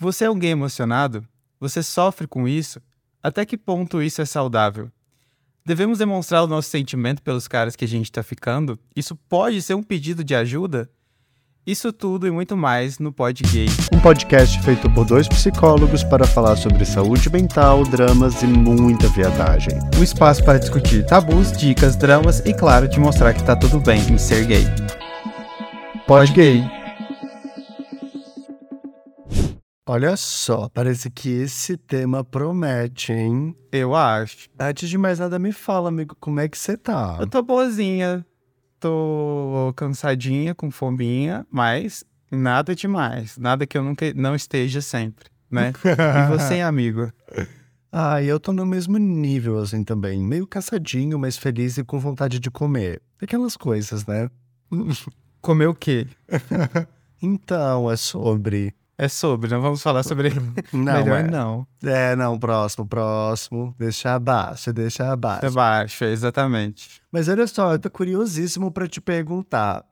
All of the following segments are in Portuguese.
Você é um gay emocionado? Você sofre com isso? Até que ponto isso é saudável? Devemos demonstrar o nosso sentimento pelos caras que a gente tá ficando? Isso pode ser um pedido de ajuda? Isso tudo e muito mais no Pod Gay. Um podcast feito por dois psicólogos para falar sobre saúde mental, dramas e muita viadagem. Um espaço para discutir tabus, dicas, dramas e, claro, te mostrar que tá tudo bem em ser gay. Pod Gay. Olha só, parece que esse tema promete, hein? Eu acho. Antes de mais nada, me fala, amigo, como é que você tá? Eu tô boazinha. Tô cansadinha, com fominha, mas nada demais. Nada que eu nunca não esteja sempre, né? e você, amigo? Ah, eu tô no mesmo nível, assim, também. Meio cansadinho, mas feliz e com vontade de comer. Aquelas coisas, né? Comer o quê? então, é sobre. É sobre, não vamos falar sobre. Não, Melhor é. não. É, não, próximo, próximo. Deixa abaixo, deixa abaixo. É baixo, exatamente. Mas olha só, eu tô curiosíssimo pra te perguntar.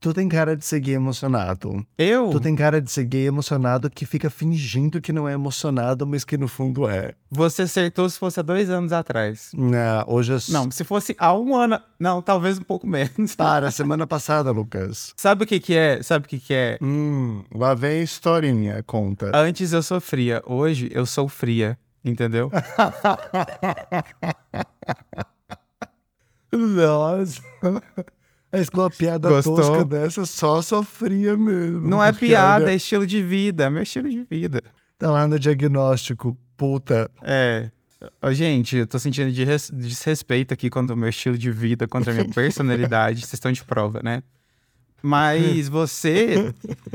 Tu tem cara de ser gay emocionado. Eu? Tu tem cara de ser gay emocionado que fica fingindo que não é emocionado, mas que no fundo é. Você acertou se fosse há dois anos atrás. Não, hoje eu... Não, se fosse há um ano. Não, talvez um pouco menos. Para, semana passada, Lucas. Sabe o que que é? Sabe o que que é? Hum, lá vem a historinha, conta. Antes eu sofria, hoje eu sou fria, entendeu? Nossa. Mas com uma piada Gostou? tosca dessa, só sofria mesmo. Não é piada, olha, é estilo de vida, é meu estilo de vida. Tá lá no diagnóstico, puta. É. Gente, eu tô sentindo de res- desrespeito aqui contra o meu estilo de vida, contra a minha personalidade. Vocês estão de prova, né? Mas você.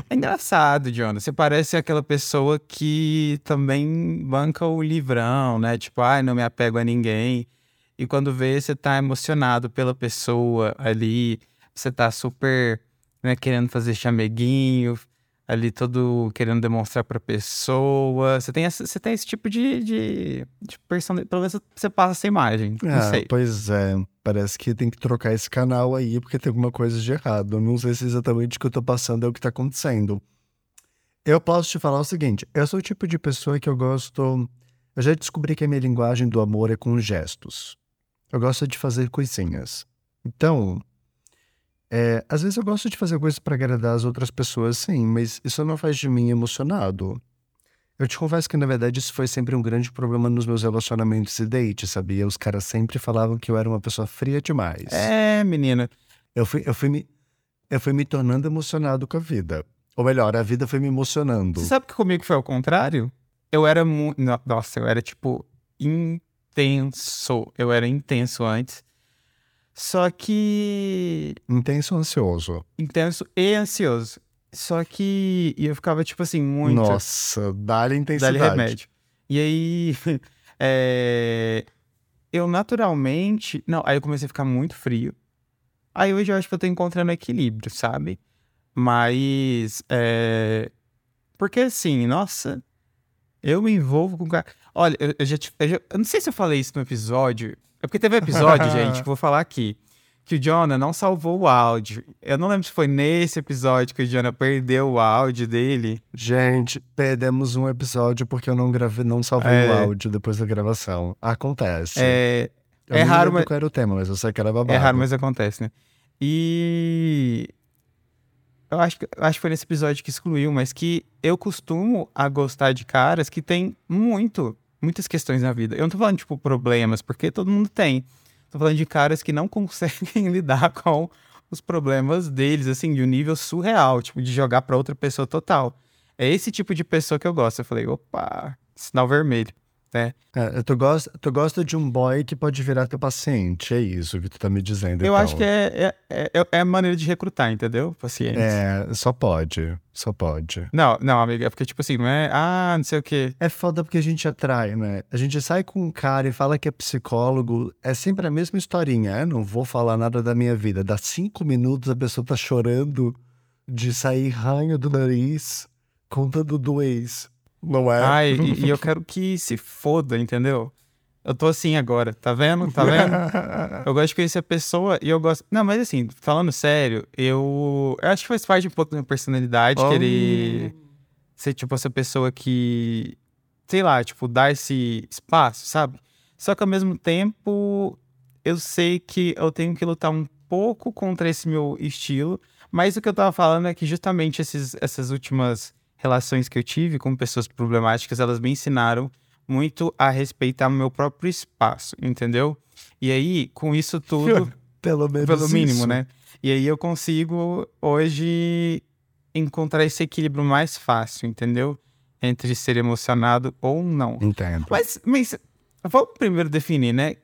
É engraçado, Jonas. Você parece aquela pessoa que também banca o livrão, né? Tipo, ai, não me apego a ninguém. E quando vê, você tá emocionado pela pessoa ali. Você tá super, né, querendo fazer chameguinho, ali todo querendo demonstrar pra pessoa. Você tem, essa- você tem esse tipo de, de, de personalidade. Pelo menos você passa essa imagem. Não Ah, sei. pois é. Parece que tem que trocar esse canal aí, porque tem alguma coisa de errado. Não sei se exatamente o que eu tô passando é o que tá acontecendo. Eu posso te falar o seguinte: eu sou o tipo de pessoa que eu gosto. Eu já descobri que a minha linguagem do amor é com gestos. Eu gosto de fazer coisinhas. Então, é, às vezes eu gosto de fazer coisas para agradar as outras pessoas, sim, mas isso não faz de mim emocionado. Eu te confesso que, na verdade, isso foi sempre um grande problema nos meus relacionamentos e dates, sabia? Os caras sempre falavam que eu era uma pessoa fria demais. É, menina. Eu fui, eu fui me, eu fui me tornando emocionado com a vida. Ou melhor, a vida foi me emocionando. Você sabe que comigo foi ao contrário? Eu era muito. Nossa, eu era tipo intenso. Eu era intenso antes. Só que. Intenso ou ansioso? Intenso e ansioso. Só que. Eu ficava, tipo assim, muito. Nossa, dá-lhe intensidade. Dá-lhe remédio. E aí. é, Eu naturalmente. Não, aí eu comecei a ficar muito frio. Aí hoje eu acho que eu tô encontrando equilíbrio, sabe? Mas. É... Porque assim, nossa. Eu me envolvo com. cara- Olha, eu, eu já, te- eu já- Eu não sei se eu falei isso no episódio. É porque teve um episódio, gente, que eu vou falar aqui. Que o Jonah não salvou o áudio. Eu não lembro se foi nesse episódio que o Jonah perdeu o áudio dele. Gente, perdemos um episódio porque eu não gravei, não salvei É. o áudio depois da gravação. Acontece. É, Eu é não raro, mas- qual era o tema, mas eu sei que era babado. É raro, mas acontece, né? E eu acho, que- eu acho que foi nesse episódio que excluiu, mas que eu costumo a gostar de caras que têm muito, muitas questões na vida. Eu não tô falando, tipo, problemas, porque todo mundo tem. Tô falando de caras que não conseguem lidar com os problemas deles, assim, de um nível surreal, tipo, de jogar pra outra pessoa total. É esse tipo de pessoa que eu gosto. Eu falei, opa, sinal vermelho, né? É, tu, gosta, tu gosta de um boy que pode virar teu paciente, é isso que tu tá me dizendo. Eu então. acho que é, é, é, é a maneira de recrutar, entendeu? Pacientes. É, só pode. Só pode. Não, não, amiga, é porque, tipo assim, não é, ah, não sei o quê. É foda porque a gente atrai, né? A gente sai com um cara e fala que é psicólogo, é sempre a mesma historinha. Eu não vou falar nada da minha vida. Dá cinco minutos a pessoa tá chorando de sair ranho do nariz, contando do ex. Não é? Ai, e, e eu quero que se foda, entendeu? Eu tô assim agora, tá vendo? Tá vendo? Eu gosto de conhecer a pessoa e eu gosto. Não, mas assim, falando sério, eu, eu acho que faz parte um pouco da minha personalidade Oh. querer ser, tipo, essa pessoa que, sei lá, tipo, dá esse espaço, sabe? Só que ao mesmo tempo, eu sei que eu tenho que lutar um pouco contra esse meu estilo, mas o que eu tava falando é que justamente esses, essas últimas relações que eu tive com pessoas problemáticas, elas me ensinaram muito a respeitar o meu próprio espaço, entendeu? E aí, com isso tudo. pelo menos. Pelo mínimo, isso. né? E aí eu consigo hoje encontrar esse equilíbrio mais fácil, entendeu? Entre ser emocionado ou não. Entendo. Mas, mas vamos primeiro definir, né?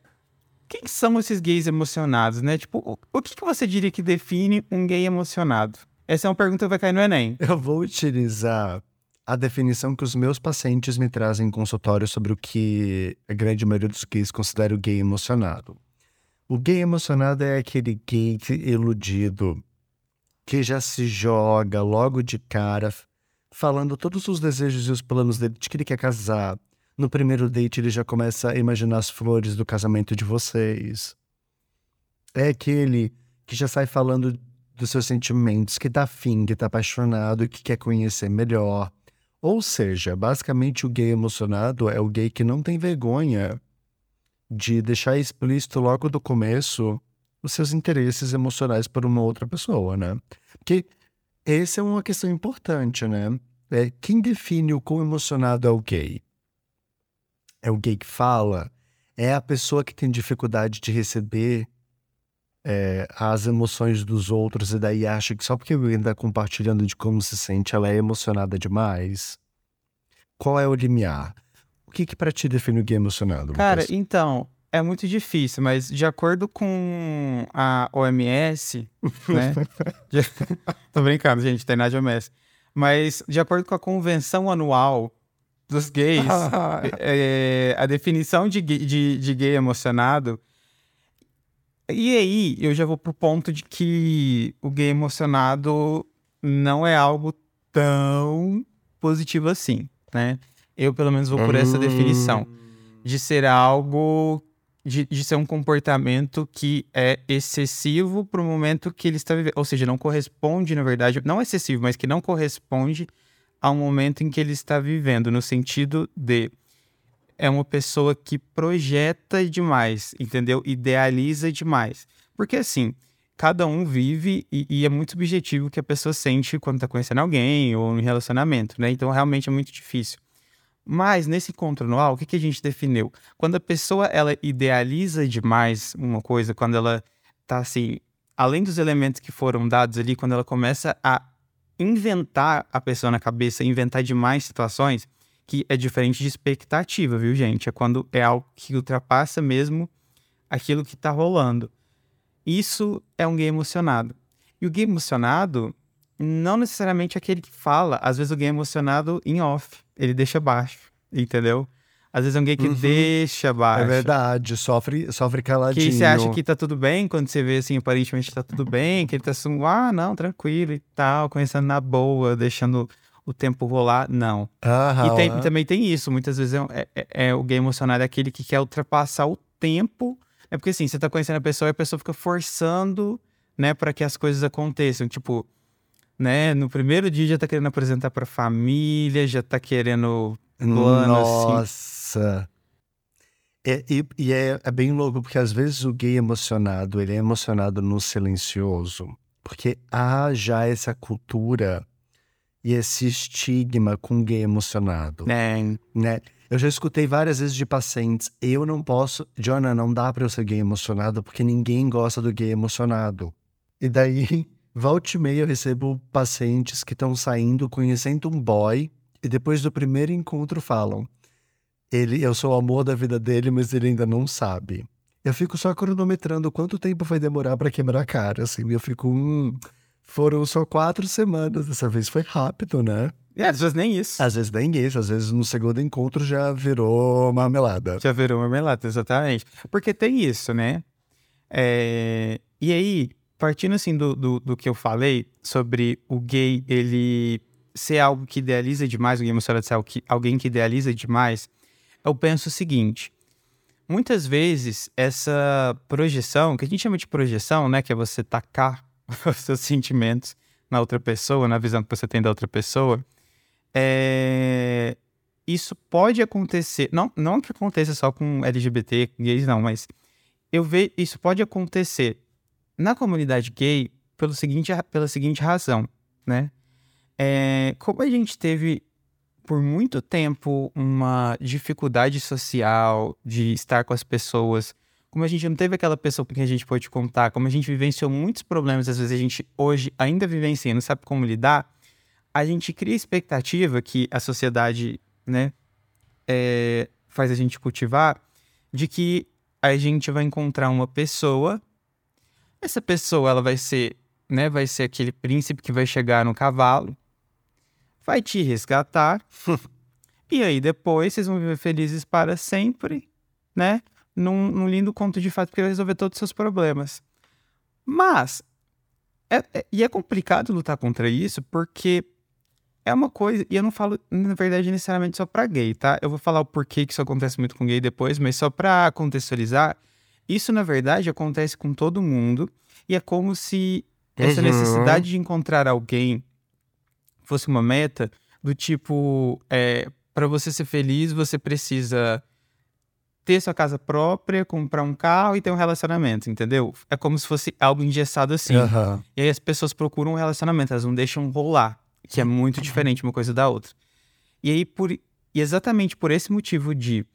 Quem são esses gays emocionados, né? Tipo, o, o que, que você diria que define um gay emocionado? Essa é uma pergunta que vai cair no Enem. Eu vou utilizar a definição que os meus pacientes me trazem em consultório sobre o que a grande maioria dos gays considera o gay emocionado. O gay emocionado é aquele gay iludido que já se joga logo de cara, falando todos os desejos e os planos dele de que ele quer casar. No primeiro date, ele já começa a imaginar as flores do casamento de vocês. É aquele que já sai falando dos seus sentimentos, que tá afim, que tá apaixonado que quer conhecer melhor. Ou seja, basicamente o gay emocionado é o gay que não tem vergonha de deixar explícito logo do começo os seus interesses emocionais por uma outra pessoa, né? Porque essa é uma questão importante, né? É, quem define o quão emocionado é o gay? É o gay que fala? É a pessoa que tem dificuldade de receber é, as emoções dos outros e daí acha que só porque alguém está compartilhando de como se sente, ela é emocionada demais? Qual é o limiar? O que que pra ti define o gay emocionado? Cara, Lucas? então, é muito difícil, mas de acordo com a OMS, né? de- Tô brincando, gente, tem nada de OMS. Mas de acordo com a convenção anual dos gays, é, a definição de, de, de gay emocionado. E aí, eu já vou pro ponto de que o gay emocionado não é algo tão positivo assim, né? Eu, pelo menos, vou por essa Hum. definição. De ser algo. De, de ser um comportamento que é excessivo pro momento que ele está vivendo. Ou seja, não corresponde, na verdade, não excessivo, mas que não corresponde ao momento em que ele está vivendo, no sentido de é uma pessoa que projeta demais, entendeu? Idealiza demais. Porque assim, cada um vive e, e é muito subjetivo o que a pessoa sente quando tá conhecendo alguém ou no relacionamento, né? Então realmente é muito difícil. Mas nesse encontro anual, o que, que a gente definiu? Quando a pessoa ela idealiza demais uma coisa, quando ela tá assim, além dos elementos que foram dados ali, quando ela começa a inventar a pessoa na cabeça, inventar demais situações, que é diferente de expectativa, viu, gente? É quando é algo que ultrapassa mesmo aquilo que tá rolando. Isso é um gay emocionado. E o gay emocionado não necessariamente é aquele que fala. Às vezes o gay emocionado em off, ele deixa baixo, entendeu? Às vezes é um gay que Uhum. deixa baixo. É verdade, sofre, sofre caladinho. Que você acha que tá tudo bem quando você vê assim, aparentemente tá tudo bem, que ele tá assim, ah, não, tranquilo e tal, conhecendo na boa, deixando o tempo rolar. Não. E tem- também tem isso, muitas vezes é, é- é- é o gay emocionado é aquele que quer ultrapassar o tempo. É porque assim, você tá conhecendo a pessoa e a pessoa fica forçando, né, para que as coisas aconteçam. Tipo, né, no primeiro dia já tá querendo apresentar pra família, já tá querendo plano, assim. Nossa. É, e e é, é bem louco, porque às vezes o gay emocionado, ele é emocionado no silencioso. Porque há já essa cultura e esse estigma com gay emocionado, né? né? Eu já escutei várias vezes de pacientes, eu não posso, Jonah, não dá pra eu ser gay emocionado porque ninguém gosta do gay emocionado. E daí, volta e meia eu recebo pacientes que estão saindo, conhecendo um boy, e depois do primeiro encontro falam: ele, eu sou o amor da vida dele, mas ele ainda não sabe. Eu fico só cronometrando quanto tempo vai demorar pra quebrar a cara, assim. Eu fico, hum, foram só quatro semanas, dessa vez foi rápido, né? É, às vezes nem isso. Às vezes nem isso, às vezes no segundo encontro já virou marmelada. Já virou marmelada, exatamente. Porque tem isso, né? É, E aí, partindo assim do, do, do que eu falei sobre o gay, ele ser algo que idealiza demais, o gay emocionado ser alguém que idealiza demais, eu penso o seguinte. Muitas vezes, essa projeção, que a gente chama de projeção, né? Que é você tacar os seus sentimentos na outra pessoa, na visão que você tem da outra pessoa, é, isso pode acontecer, não, não que aconteça só com LGBT, gays, não, mas eu vejo isso pode acontecer na comunidade gay pelo seguinte, pela seguinte razão, né? É, como a gente teve por muito tempo uma dificuldade social de estar com as pessoas, como a gente não teve aquela pessoa com quem a gente pode contar, como a gente vivenciou muitos problemas, às vezes a gente hoje ainda vivencia, não sabe como lidar, a gente cria expectativa que a sociedade, né, é, faz a gente cultivar, de que a gente vai encontrar uma pessoa, essa pessoa ela vai ser, né, vai ser aquele príncipe que vai chegar no cavalo, vai te resgatar, e aí depois vocês vão viver felizes para sempre, né? Num, num lindo conto de fato, porque vai resolver todos os seus problemas. Mas, é, é, e é complicado lutar contra isso, porque é uma coisa, e eu não falo, na verdade, necessariamente só pra gay, tá? Eu vou falar o porquê que isso acontece muito com gay depois, mas só pra contextualizar, isso, na verdade, acontece com todo mundo, e é como se essa uhum. necessidade de encontrar alguém fosse uma meta do tipo, é, para você ser feliz, você precisa ter sua casa própria, comprar um carro e ter um relacionamento, entendeu? É como se fosse algo engessado assim. Uhum. E aí as pessoas procuram um relacionamento, elas não deixam rolar, que é muito diferente uma coisa da outra. E aí, por, e exatamente por esse motivo de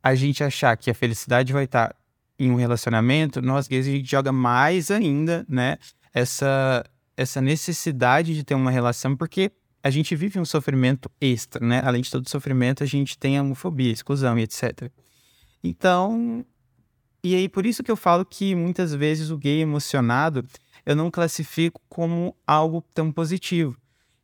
a gente achar que a felicidade vai estar tá em um relacionamento, nós gays a gente joga mais ainda, né? Essa, essa necessidade de ter uma relação, porque a gente vive um sofrimento extra, né? Além de todo sofrimento, a gente tem a homofobia, exclusão e etc. Então, e aí por isso que eu falo que muitas vezes o gay emocionado eu não classifico como algo tão positivo.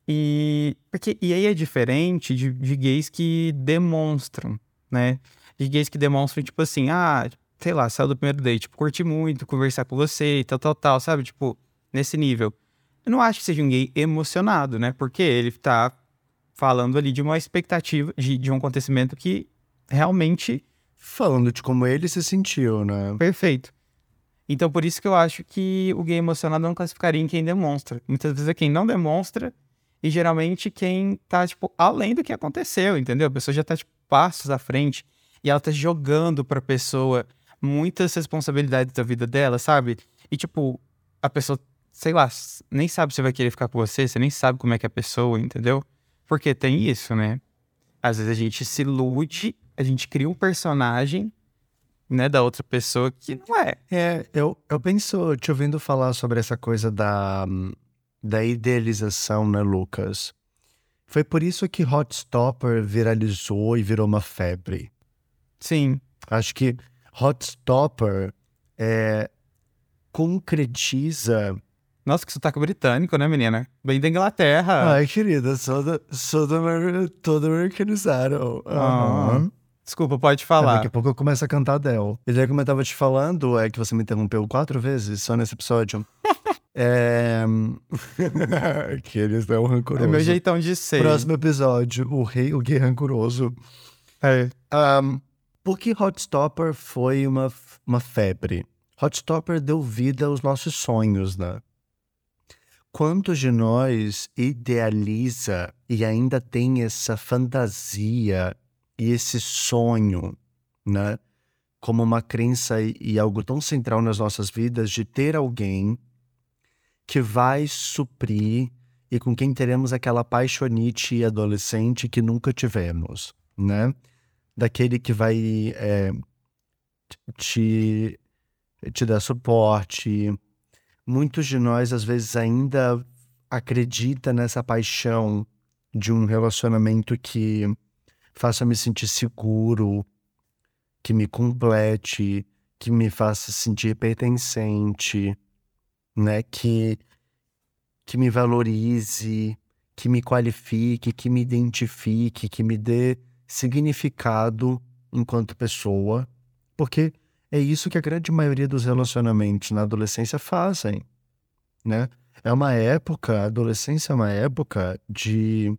E, porque, e aí é diferente de, de gays que demonstram, né? De gays que demonstram, tipo assim, ah, sei lá, saiu do primeiro date, tipo, curti muito conversar com você e tal, tal, tal, sabe? Tipo, nesse nível. Eu não acho que seja um gay emocionado, né? Porque ele tá falando ali de uma expectativa, de, de um acontecimento que realmente Falando de como ele se sentiu, né? Perfeito. Então, por isso que eu acho que o gay emocionado não classificaria em quem demonstra. Muitas vezes é quem não demonstra e geralmente quem tá, tipo, além do que aconteceu, entendeu? A pessoa já tá, tipo, passos à frente e ela tá jogando pra pessoa muitas responsabilidades da vida dela, sabe? E, tipo, a pessoa, sei lá, nem sabe se vai querer ficar com você, você nem sabe como é que é a pessoa, entendeu? Porque tem isso, né? Às vezes a gente se ilude a gente cria um personagem, né, da outra pessoa que não é. É, eu, eu penso, te ouvindo falar sobre essa coisa da, da idealização, né, Lucas? Foi por isso que Hot Stopper viralizou e virou uma febre. Sim. Acho que Hot Stopper é, concretiza nossa, que sotaque britânico, né, menina? Bem da Inglaterra. Ai, querida, sou, da, sou do, todo americanizado. Uhum. Desculpa, pode falar. É, daqui a pouco eu começo a cantar Adele. E daí, como eu tava te falando, é que você me interrompeu quatro vezes só nesse episódio. é. que eles dão rancoroso. É meu jeitão de ser. Próximo episódio, o rei, o gay rancoroso. É. Um, porque Hotstopper foi uma, uma febre. Hotstopper deu vida aos nossos sonhos, né? Quantos de nós idealiza e ainda tem essa fantasia e esse sonho, né? Como uma crença e, e algo tão central nas nossas vidas de ter alguém que vai suprir e com quem teremos aquela paixonite adolescente que nunca tivemos, né? Daquele que vai é, te, te dar suporte. Muitos de nós, às vezes, ainda acredita nessa paixão de um relacionamento que faça me sentir seguro, que me complete, que me faça sentir pertencente, né? Que, que me valorize, que me qualifique, que me identifique, que me dê significado enquanto pessoa, porque é isso que a grande maioria dos relacionamentos na adolescência fazem, né? É uma época, a adolescência é uma época de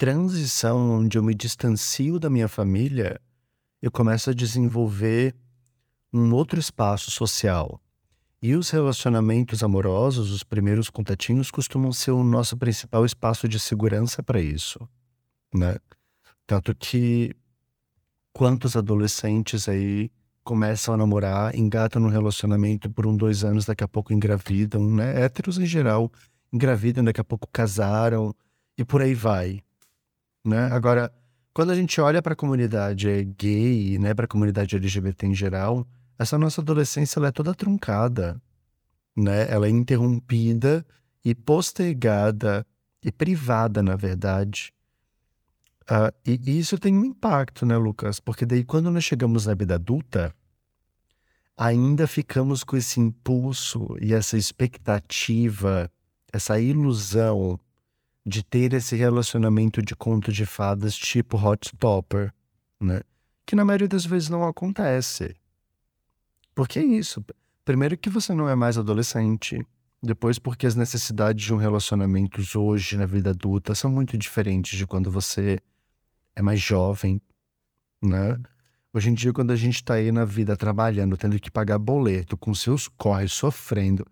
transição onde eu me distancio da minha família, eu começo a desenvolver um outro espaço social. E os relacionamentos amorosos, os primeiros contatinhos, costumam ser o nosso principal espaço de segurança para isso, né? Tanto que quantos adolescentes aí começam a namorar, engatam no relacionamento por um, dois anos, daqui a pouco engravidam, né? Héteros em geral engravidam, daqui a pouco casaram e por aí vai, né? Agora, quando a gente olha para a comunidade gay, né, para a comunidade LGBT em geral, essa nossa adolescência ela é toda truncada, né? Ela é interrompida e postergada e privada, na verdade. Uh, e, e, isso tem um impacto, né, Lucas? Porque daí quando nós chegamos na vida adulta, ainda ficamos com esse impulso e essa expectativa, essa ilusão de ter esse relacionamento de conto de fadas tipo Hot Stopper, né? Que na maioria das vezes não acontece. Porque é isso. Primeiro que você não é mais adolescente. Depois porque as necessidades de um relacionamento hoje na vida adulta são muito diferentes de quando você é mais jovem, né? Hoje em dia, quando a gente tá aí na vida trabalhando, tendo que pagar boleto, com seus corres, sofrendo,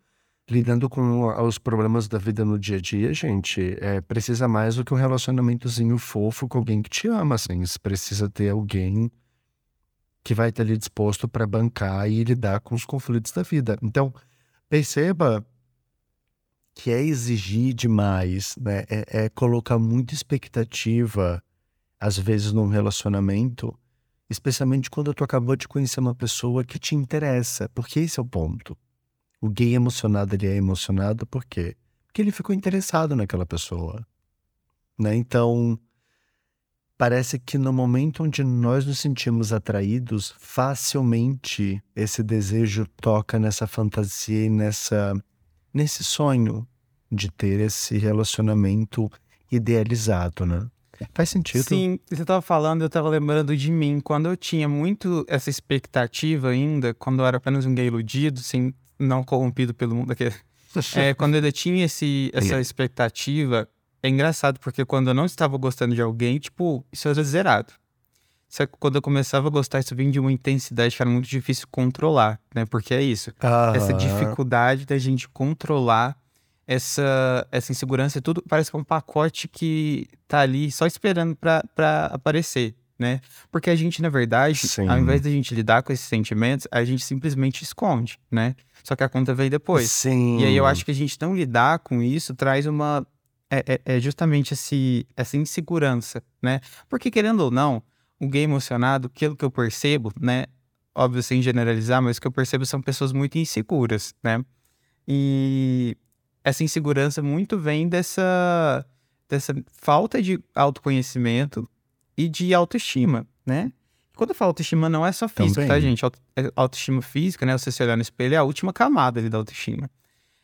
lidando com os problemas da vida no dia a dia, gente, é, precisa mais do que um relacionamentozinho fofo com alguém que te ama, assim. Você precisa ter alguém que vai estar ali disposto para bancar e lidar com os conflitos da vida. Então, perceba que é exigir demais, né? É, é colocar muita expectativa às vezes num relacionamento, especialmente quando tu acabou de conhecer uma pessoa que te interessa, porque esse é o ponto. O gay emocionado, ele é emocionado por quê? Porque ele ficou interessado naquela pessoa. Né? Então, parece que no momento onde nós nos sentimos atraídos, facilmente esse desejo toca nessa fantasia e nessa, nesse sonho de ter esse relacionamento idealizado, né? Faz sentido. Sim, você estava falando, eu estava lembrando de mim. Quando eu tinha muito essa expectativa ainda, quando eu era apenas um gay iludido, sem, não corrompido pelo mundo. Aqui, é, quando eu ainda tinha esse, essa expectativa, é engraçado, porque quando eu não estava gostando de alguém, tipo, isso era zerado. Só que quando eu começava a gostar, isso vinha de uma intensidade que era muito difícil controlar, né? Porque é isso. Essa dificuldade da gente controlar essa, essa insegurança e tudo parece que é um pacote que tá ali só esperando para aparecer, né? Porque a gente, na verdade, Sim. ao invés da gente lidar com esses sentimentos, a gente simplesmente esconde, né? Só que a conta veio depois. Sim. E aí eu acho que a gente não lidar com isso traz uma. É, é, é justamente esse, essa insegurança, né? Porque, querendo ou não, o gay emocionado, aquilo que eu percebo, né? Óbvio, sem generalizar, mas o que eu percebo são pessoas muito inseguras, né? E essa insegurança muito vem dessa, dessa falta de autoconhecimento e de autoestima, né? Quando eu falo autoestima, não é só física, tá, gente? É autoestima física, né? Você se olhar no espelho é a última camada ali da autoestima.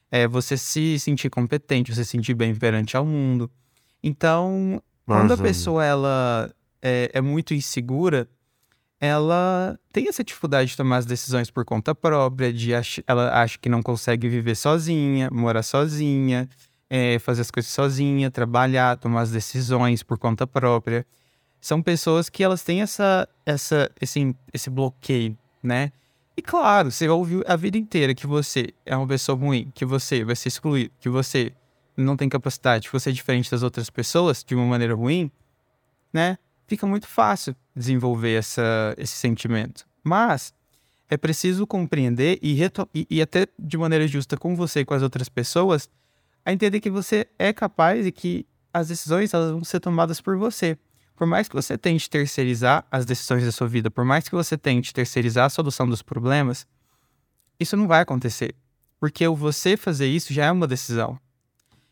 É você se sentir competente, você se sentir bem perante ao mundo. Então, quando a pessoa ela é, é muito insegura, ela tem essa dificuldade de tomar as decisões por conta própria, de ach ela acha que não consegue viver sozinha, morar sozinha, é, fazer as coisas sozinha, trabalhar, tomar as decisões por conta própria. São pessoas que elas têm essa, essa, esse, esse bloqueio, né? E claro, você ouviu a vida inteira que você é uma pessoa ruim, que você vai ser excluído, que você não tem capacidade, que você é diferente das outras pessoas de uma maneira ruim, né? fica muito fácil desenvolver essa, esse sentimento. Mas é preciso compreender e, e, e, até de maneira justa com você e com as outras pessoas, a entender que você é capaz e que as decisões elas vão ser tomadas por você. Por mais que você tente terceirizar as decisões da sua vida, por mais que você tente terceirizar a solução dos problemas, isso não vai acontecer. Porque você fazer isso já é uma decisão.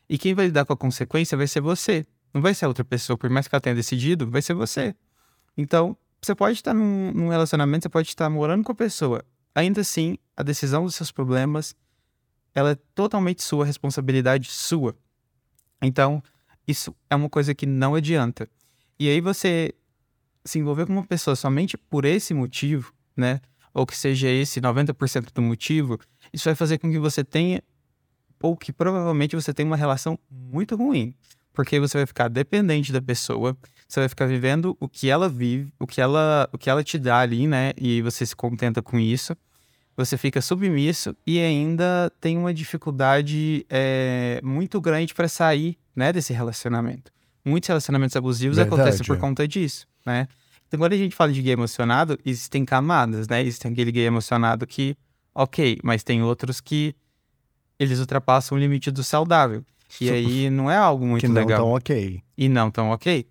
E quem vai lidar com a consequência vai ser você. Não vai ser outra pessoa, por mais que ela tenha decidido, vai ser você. Então, você pode estar num, num relacionamento, você pode estar morando com a pessoa. Ainda assim, a decisão dos seus problemas, ela é totalmente sua, responsabilidade sua. Então, isso é uma coisa que não adianta. E aí você se envolver com uma pessoa somente por esse motivo, né? Ou que seja esse 90% do motivo, isso vai fazer com que você tenha, ou que provavelmente você tenha uma relação muito ruim porque você vai ficar dependente da pessoa, você vai ficar vivendo o que ela vive, o que ela, o que ela te dá ali, né? E você se contenta com isso. você fica submisso e ainda tem uma dificuldade é, muito grande para sair né, desse relacionamento. Muitos relacionamentos abusivos Verdade, acontecem por conta disso, né? Então, quando a gente fala de gay emocionado, existem camadas, né? Existe aquele gay emocionado que, ok, mas tem outros que eles ultrapassam o limite do saudável. E aí não é algo muito que não legal tão ok. e não tão ok.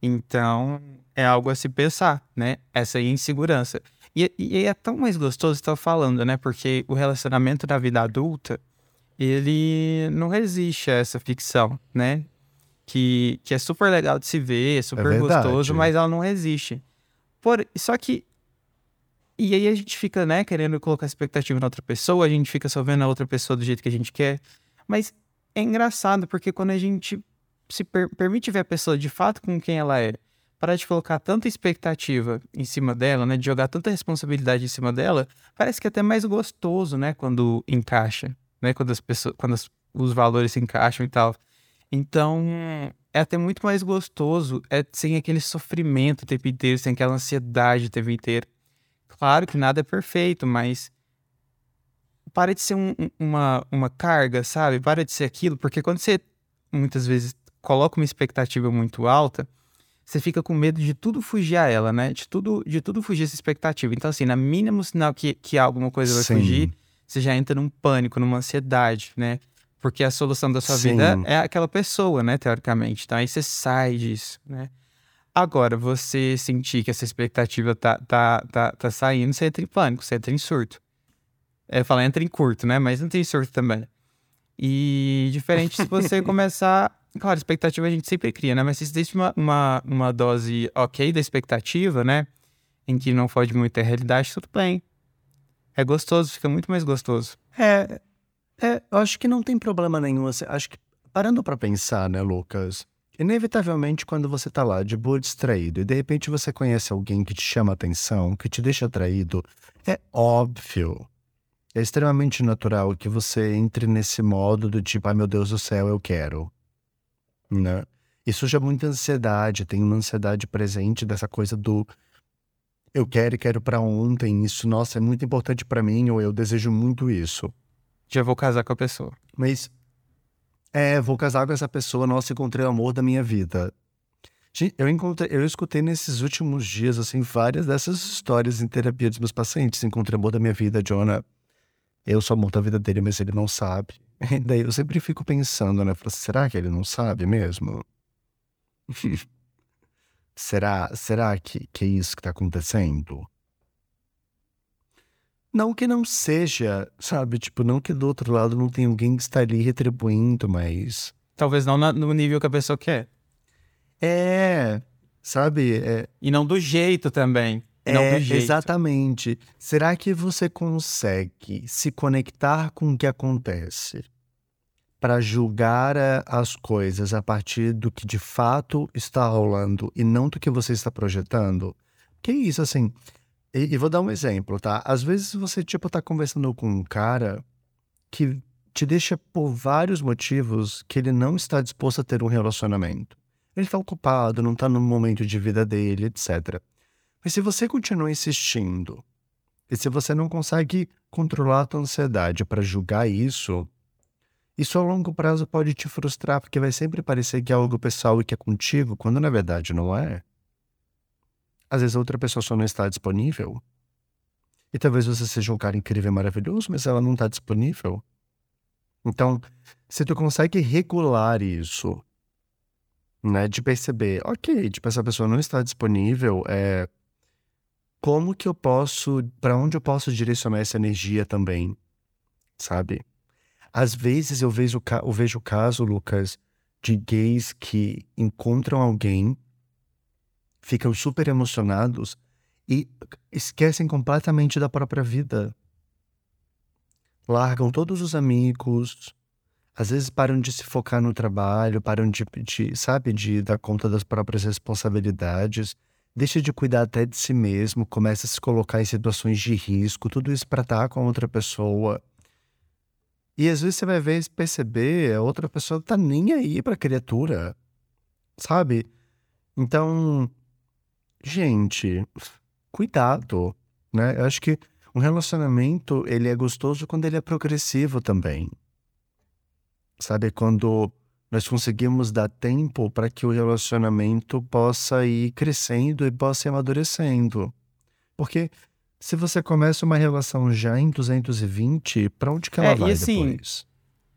Então, é algo a se pensar, né? Essa insegurança. E, e é tão mais gostoso estar falando, né? Porque o relacionamento da vida adulta, ele não resiste a essa ficção, né? Que, que é super legal de se ver, é super verdade. gostoso, mas ela não resiste. Por, só que. E aí a gente fica, né, querendo colocar expectativa na outra pessoa, a gente fica só vendo a outra pessoa do jeito que a gente quer. Mas é engraçado, porque quando a gente se per- permite ver a pessoa de fato com quem ela é, parar de colocar tanta expectativa em cima dela, né, de jogar tanta responsabilidade em cima dela, parece que é até mais gostoso, né, quando encaixa, né, quando as pessoas, quando as- os valores se encaixam e tal. Então, é até muito mais gostoso, é sem aquele sofrimento o tempo inteiro, sem aquela ansiedade o tempo inteiro. Claro que nada é perfeito, mas para de ser um- um- uma, uma carga, sabe? Para de ser aquilo, porque quando você muitas vezes coloca uma expectativa muito alta, você fica com medo de tudo fugir a ela, né? De tudo, de tudo fugir essa expectativa. Então, assim, na mínimo sinal que, que alguma coisa vai Sim. fugir, você já entra num pânico, numa ansiedade, né? Porque a solução da sua Sim. vida é aquela pessoa, né? Teoricamente. Então, aí você sai disso, né? Agora, você sentir que essa expectativa tá, tá, tá, tá saindo, você entra em pânico, você entra em surto. É, eu falo entra em curto, né? Mas entra em surto também. E diferente se você começar. Claro, expectativa a gente sempre cria, né? Mas se existe uma, uma, uma dose ok da expectativa, né? Em que não foge muito a realidade, tudo bem. É gostoso, fica muito mais gostoso. É, é, eu acho que não tem problema nenhum. assim, acho que, parando pra pensar, né, Lucas? Inevitavelmente, quando você tá lá de boa distraído e de repente você conhece alguém que te chama atenção, que te deixa atraído, é óbvio. É extremamente natural que você entre nesse modo do tipo, ai meu Deus do céu, eu quero. Né? Isso já é muita ansiedade, tem uma ansiedade presente dessa coisa do eu quero e quero pra ontem, isso, nossa, é muito importante pra mim, ou eu desejo muito isso. Já vou casar com a pessoa. Mas, é, vou casar com essa pessoa, nossa, encontrei o amor da minha vida. Eu encontrei, eu escutei nesses últimos dias, assim, várias dessas histórias em terapia dos meus pacientes. Encontrei o amor da minha vida, Jonah. Eu sou amor da vida dele, mas ele não sabe. E daí eu sempre fico pensando, né? Falo, será que ele não sabe mesmo? será, será que, que é isso que tá acontecendo? Não que não seja, sabe? Tipo, não que do outro lado não tem alguém que está ali retribuindo, mas. Talvez não na- no nível que a pessoa quer. É, sabe? É, E não do jeito também. Não é, jeito. exatamente. Será que você consegue se conectar com o que acontece para julgar eh, as coisas a partir do que de fato está rolando e não do que você está projetando? Que isso, assim. E, e vou dar um exemplo, tá? Às vezes você, tipo, tá conversando com um cara que te deixa por vários motivos que ele não está disposto a ter um relacionamento. Ele tá ocupado, não tá no momento de vida dele, etc. Mas se você continua insistindo, e se você não consegue controlar a tua ansiedade para julgar isso, isso a longo prazo pode te frustrar, porque vai sempre parecer que é algo pessoal e que é contigo, quando na verdade não é. Às vezes a outra pessoa só não está disponível. E talvez você seja um cara incrível e maravilhoso, mas ela não está disponível. Então, se tu consegue regular isso, né, de perceber, ok, tipo, essa pessoa não está disponível, é como que eu posso, para onde eu posso direcionar essa energia também, sabe? Às vezes eu vejo, eu vejo o caso, Lucas, de gays que encontram alguém, ficam super emocionados e esquecem completamente da própria vida. Largam todos os amigos, às vezes param de se focar no trabalho, param de, de, sabe, de dar conta das próprias responsabilidades, deixa de cuidar até de si mesmo, começa a se colocar em situações de risco, tudo isso para estar com outra pessoa. E às vezes você vai ver e perceber, a outra pessoa tá nem aí pra criatura, sabe? Então, gente, cuidado, né? Eu acho que Um relacionamento, ele é gostoso quando ele é progressivo também. Sabe, quando nós conseguimos dar tempo para que o relacionamento possa ir crescendo e possa ir amadurecendo. Porque se você começa uma relação já em 220, para onde que ela É, e vai assim, depois?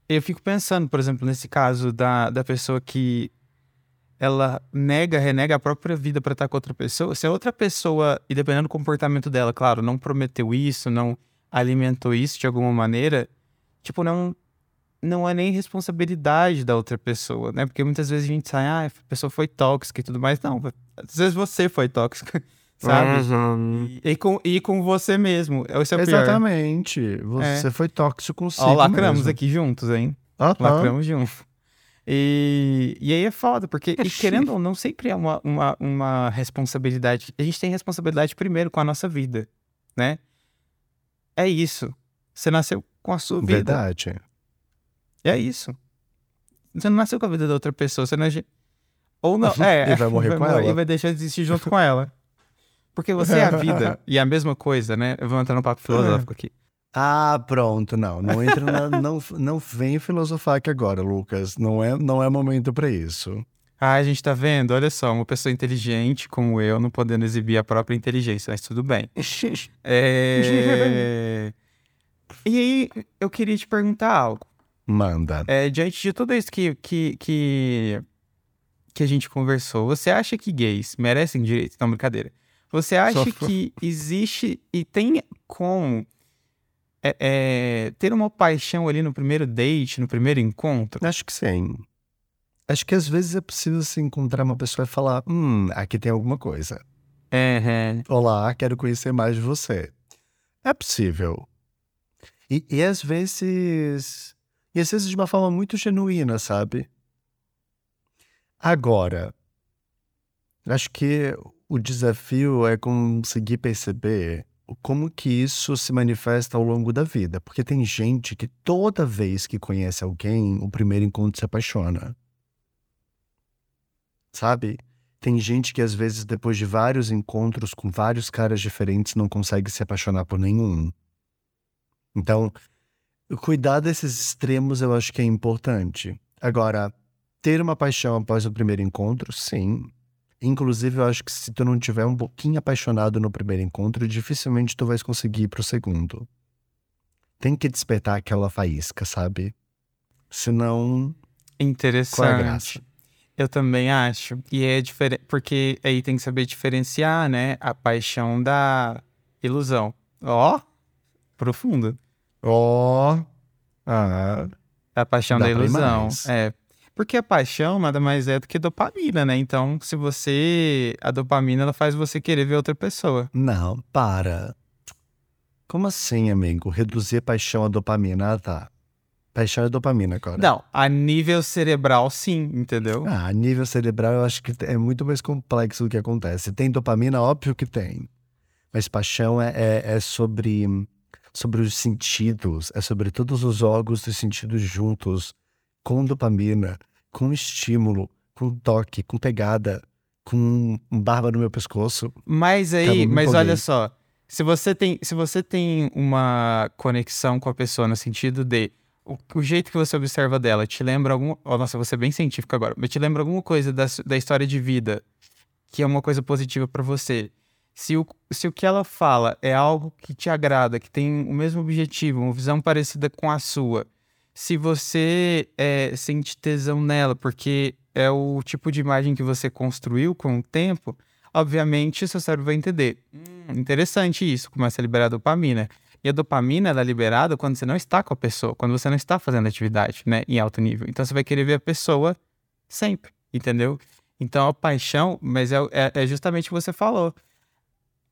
Eu fico pensando, por exemplo, nesse caso da, da pessoa que ela nega, renega a própria vida pra estar com outra pessoa. Se a outra pessoa, e dependendo do comportamento dela, claro, não prometeu isso, não alimentou isso de alguma maneira, tipo, não não é nem responsabilidade da outra pessoa, né? Porque muitas vezes a gente sai, ah, a pessoa foi tóxica e tudo mais. Não, às vezes você foi tóxica, sabe? Uhum. E, com, e com você mesmo. Esse é o pior. Exatamente. Você foi tóxico consigo Ó, lacramos mesmo. aqui juntos, hein? Aham. Lacramos juntos. E, e aí é foda, porque, e querendo ou não, sempre é uma, uma, uma responsabilidade. A gente tem responsabilidade primeiro com a nossa vida, né? É isso. Você nasceu com a sua vida. Verdade. É isso. Você não nasceu com a vida da outra pessoa, você nasceu. Ou não. É, E vai morrer com ela. E vai deixar de existir junto com ela. Porque você é a vida. E é a mesma coisa, né? Eu vou entrar no papo filosófico aqui. Ah, pronto, não. Não entra na, não, não vem filosofar aqui agora, Lucas. Não é, não é momento pra isso. Ah, a gente tá vendo? Olha só, uma pessoa inteligente como eu não podendo exibir a própria inteligência, mas tudo bem. É... e aí, eu queria te perguntar algo. Manda. É, diante de tudo isso que, que, que, que a gente conversou, você acha que gays merecem direito? Não, brincadeira. Você acha Só- que existe e tem como é, é, ter uma paixão ali no primeiro date, no primeiro encontro? Acho que sim. Acho que às vezes é possível se encontrar uma pessoa e falar: hum, aqui tem alguma coisa. É. Olá, quero conhecer mais de você. É possível. E, e às vezes. E às vezes de uma forma muito genuína, sabe? Agora, acho que o desafio é conseguir perceber como que isso se manifesta ao longo da vida. Porque tem gente que toda vez que conhece alguém, o primeiro encontro se apaixona. Sabe? Tem gente que às vezes, depois de vários encontros com vários caras diferentes, não consegue se apaixonar por nenhum. Então, cuidar desses extremos eu acho que é importante. Agora, ter uma paixão após o primeiro encontro, sim. Inclusive, eu acho que se tu não tiver um pouquinho apaixonado no primeiro encontro, dificilmente tu vais conseguir ir pro segundo. Tem que despertar aquela faísca, sabe? Senão, Interessante. qual é a graça? Eu também acho. E é diferente, porque aí tem que saber diferenciar, né, a paixão da ilusão. Ó, profundo. Ó. Ah. A paixão Dá da ilusão. É. Porque a paixão nada mais é do que dopamina, né? Então, se você. A dopamina ela faz você querer ver outra pessoa. Não, para. Como assim, amigo? Reduzir paixão a dopamina? Ah, tá. Paixão é dopamina agora. Não, a nível cerebral, sim, entendeu? Ah, a nível cerebral eu acho que é muito mais complexo do que acontece. Tem dopamina, óbvio que tem. Mas paixão é, é, é sobre, sobre os sentidos, é sobre todos os órgãos dos sentidos juntos, com dopamina, com estímulo, com toque, com pegada, com um barba no meu pescoço. Mas aí, mas empolguei. olha só, se você tem, se você tem uma conexão com a pessoa no sentido de o, o jeito que você observa dela te lembra algum, oh, nossa, ser bem científico agora, mas te lembra alguma coisa da, da história de vida que é uma coisa positiva pra você. Se o, se o que ela fala é algo que te agrada, que tem o mesmo objetivo, uma visão parecida com a sua, se você é, sente tesão nela, porque é o tipo de imagem que você construiu com o tempo, obviamente seu cérebro vai entender. Hum, interessante isso, começa a liberar dopamina. E a dopamina ela é liberada quando você não está com a pessoa, quando você não está fazendo atividade, né, em alto nível. Então você vai querer ver a pessoa sempre, entendeu? Então a paixão, mas é, é, é justamente o que você falou.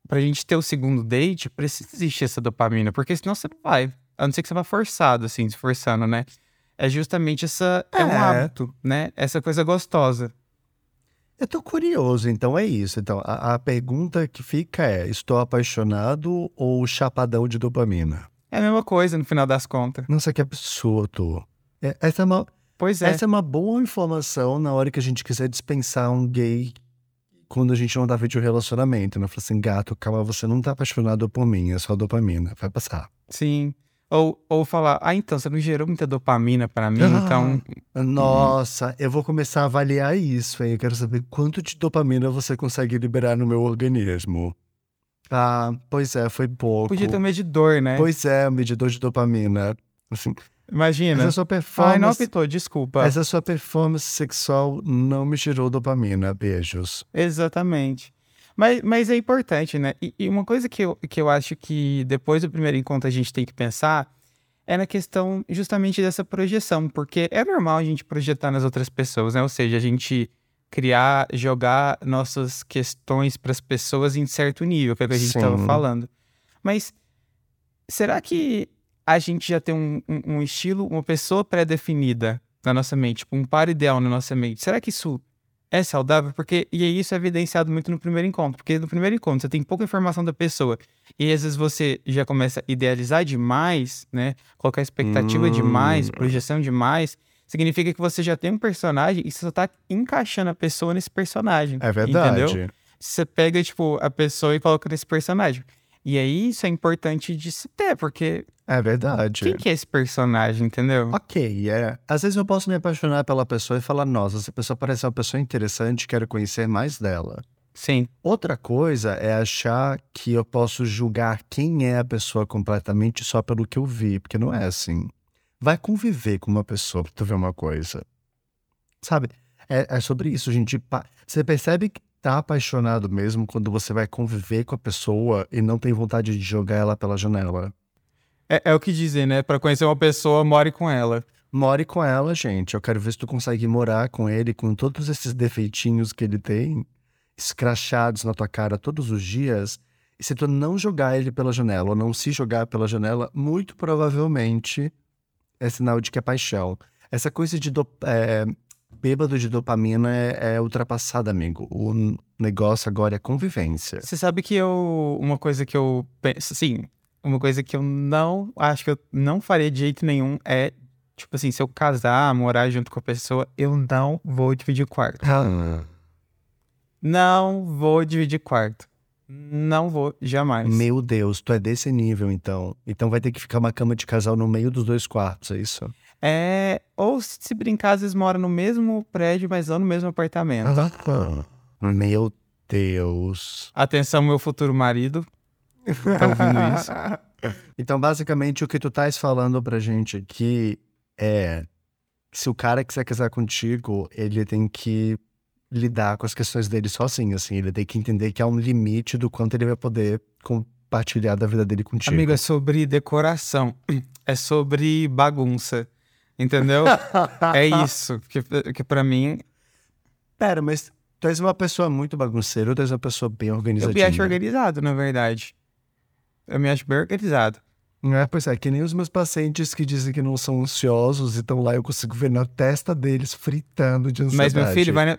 Pra gente ter o segundo date, precisa existir essa dopamina, porque senão você não vai. A não ser que você vá forçado, assim, se forçando, né? É justamente essa. É, um É. hábito, né? Essa coisa gostosa. Eu tô curioso, então é isso. Então, a, a pergunta que fica é: estou apaixonado ou chapadão de dopamina? É a mesma coisa no final das contas. Nossa, que absurdo. É- essa, é uma, Pois é. essa é uma boa informação na hora que a gente quiser dispensar um gay quando a gente não dava de um relacionamento, né? Eu falei assim, gato, calma, você não tá apaixonado por mim, é só dopamina, vai passar. Sim. Ou, ou falar, ah, então, você não gerou muita dopamina pra mim, Ah. então. Nossa, eu vou começar a avaliar isso, hein? Eu quero saber quanto de dopamina você consegue liberar no meu organismo. Ah, pois é, foi pouco. Podia ter um medidor, né? Pois é, o medidor de dopamina. Assim, Imagina. essa sua Ai, não performance. apitou, desculpa. essa sua performance sexual não me gerou dopamina. Beijos. Exatamente. Mas, mas é importante, né? E, e uma coisa que eu, que eu acho que depois do primeiro encontro a gente tem que pensar é na questão justamente dessa projeção, porque é normal a gente projetar nas outras pessoas, né? Ou seja, a gente criar, jogar nossas questões para as pessoas em certo nível, que é o que a gente estava falando. Mas será que a gente já tem um, um- um estilo, uma pessoa pré-definida na nossa mente, tipo, um par ideal na nossa mente? Será que isso é saudável? Porque, e isso é evidenciado muito no primeiro encontro, porque no primeiro encontro você tem pouca informação da pessoa, e às vezes você já começa a idealizar demais, né? Colocar expectativa Hum. demais, projeção demais, significa que você já tem um personagem e você só tá encaixando a pessoa nesse personagem. É verdade. Entendeu? Você pega, tipo, a pessoa e coloca nesse personagem. E aí isso é importante de se ter, porque É verdade. quem que é esse personagem, entendeu? Ok, é. Às vezes eu posso me apaixonar pela pessoa e falar, nossa, essa pessoa parece uma pessoa interessante, quero conhecer mais dela. Sim. Outra coisa é achar que eu posso julgar quem é a pessoa completamente só pelo que eu vi, porque não é assim. Vai conviver com uma pessoa pra tu ver uma coisa. Sabe? É, é sobre isso, gente. Você percebe que tá apaixonado mesmo quando você vai conviver com a pessoa e não tem vontade de jogar ela pela janela. É, é o que dizem, né? Pra conhecer uma pessoa, more com ela. More com ela, gente. Eu quero ver se tu consegue morar com ele com todos esses defeitinhos que ele tem, escrachados na tua cara todos os dias. E se tu não jogar ele pela janela ou não se jogar pela janela, muito provavelmente é sinal de que é paixão. Essa coisa de do, é, bêbado de dopamina é, é ultrapassada, amigo. O negócio agora é convivência. Você sabe que eu. Uma coisa que eu penso. Sim, uma coisa que eu não. Acho que eu não faria de jeito nenhum é. Tipo assim, se eu casar, morar junto com a pessoa, eu não vou dividir quarto. Não vou dividir quarto. Não vou, jamais. Meu Deus, tu é desse nível então. Então vai ter que ficar uma cama de casal no meio dos dois quartos, é isso? É. Ou se brincar, às vezes mora no mesmo prédio, mas não no mesmo apartamento. Meu Deus. Atenção, meu futuro marido. Tá ouvindo isso? Então, basicamente, o que tu estás falando pra gente aqui é se o cara quiser casar contigo, ele tem que lidar com as questões dele sozinho, assim. Ele tem que entender que há um limite do quanto ele vai poder compartilhar da vida dele contigo. Amigo, é sobre decoração. É sobre bagunça. Entendeu? é isso. Que, que para mim, Pera, mas tu és uma pessoa muito bagunceira ou tu és uma pessoa bem eu me acho organizado, na verdade. Eu me acho bem organizado. É, pois é, que nem os meus pacientes que dizem que não são ansiosos e estão lá, eu consigo ver na testa deles fritando de ansiedade. Mas, meu filho, vai, na-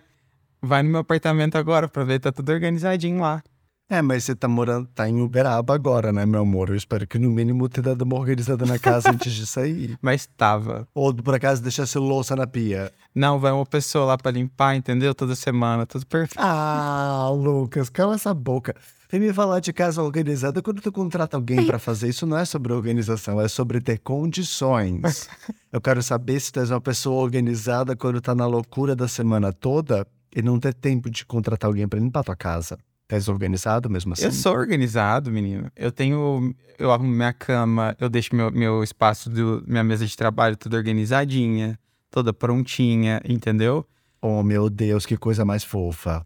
vai no meu apartamento agora pra ver, tá tudo organizadinho lá. É, mas você tá morando, tá em Uberaba agora, né, meu amor? Eu espero que no mínimo tenha dado uma organizada na casa antes de sair. Mas tava. Ou por acaso deixasse louça na pia. Não, vai uma pessoa lá pra limpar, entendeu? Toda semana, tudo perfeito. Ah, Lucas, cala essa boca. Vem me falar de casa organizada quando tu contrata alguém pra fazer isso não é sobre organização, é sobre ter condições. Eu quero saber se tu és uma pessoa organizada quando tá na loucura da semana toda e não ter tempo de contratar alguém pra limpar tua casa. Tu és organizado mesmo assim? Eu sou organizado, menino. Eu tenho. Eu arrumo minha cama, eu deixo meu, meu espaço, do, minha mesa de trabalho toda organizadinha, toda prontinha, entendeu? Oh, meu Deus, que coisa mais fofa.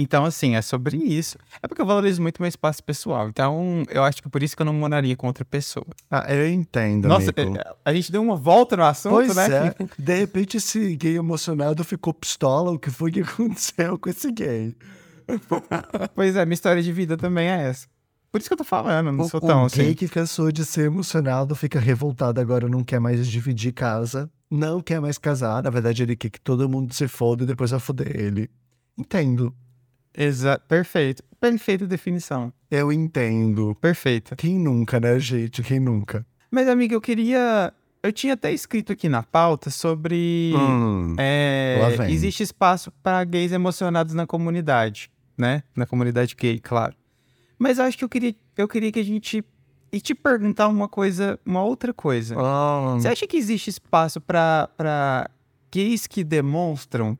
Então, assim, é sobre isso. É porque eu valorizo muito meu espaço pessoal. Então, eu acho que por isso que eu não moraria com outra pessoa. Ah, eu entendo, Nossa, amigo. é- a gente deu uma volta no assunto, Pois né? é, de repente esse gay emocionado ficou pistola. O que foi que aconteceu com esse gay? Pois é, minha história de vida também é essa. Por isso que eu tô falando, não O, sou tão o assim. gay que cansou de ser emocionado fica revoltado agora, não quer mais dividir casa, não quer mais casar. Na verdade, ele quer que todo mundo se foda e depois vai foder ele. Entendo. Exato, perfeito. Perfeita definição. Eu entendo. Perfeita. Quem nunca, né, gente? Quem nunca? Mas, amiga, eu queria. Eu tinha até escrito aqui na pauta sobre. Hum, é, lá vem. existe espaço para gays emocionados na comunidade. Né? Na comunidade gay, claro. Mas acho que eu queria, eu queria que a gente. E te perguntar uma coisa, uma outra coisa. Ah, Você acha que existe espaço para gays que demonstram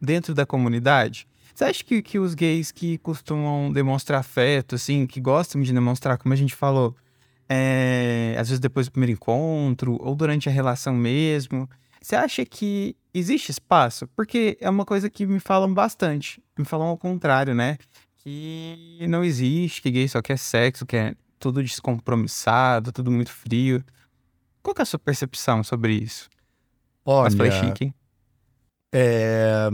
dentro da comunidade? Você acha que, que os gays que costumam demonstrar afeto, assim, que gostam de demonstrar, como a gente falou, é, às vezes depois do primeiro encontro, ou durante a relação mesmo, você acha que existe espaço? Porque é uma coisa que me falam bastante. Me falam ao contrário, né? Que não existe, que gay só quer sexo, que é tudo descompromissado, tudo muito frio. Qual é a sua percepção sobre isso? Mas falei olha, chique, hein? é,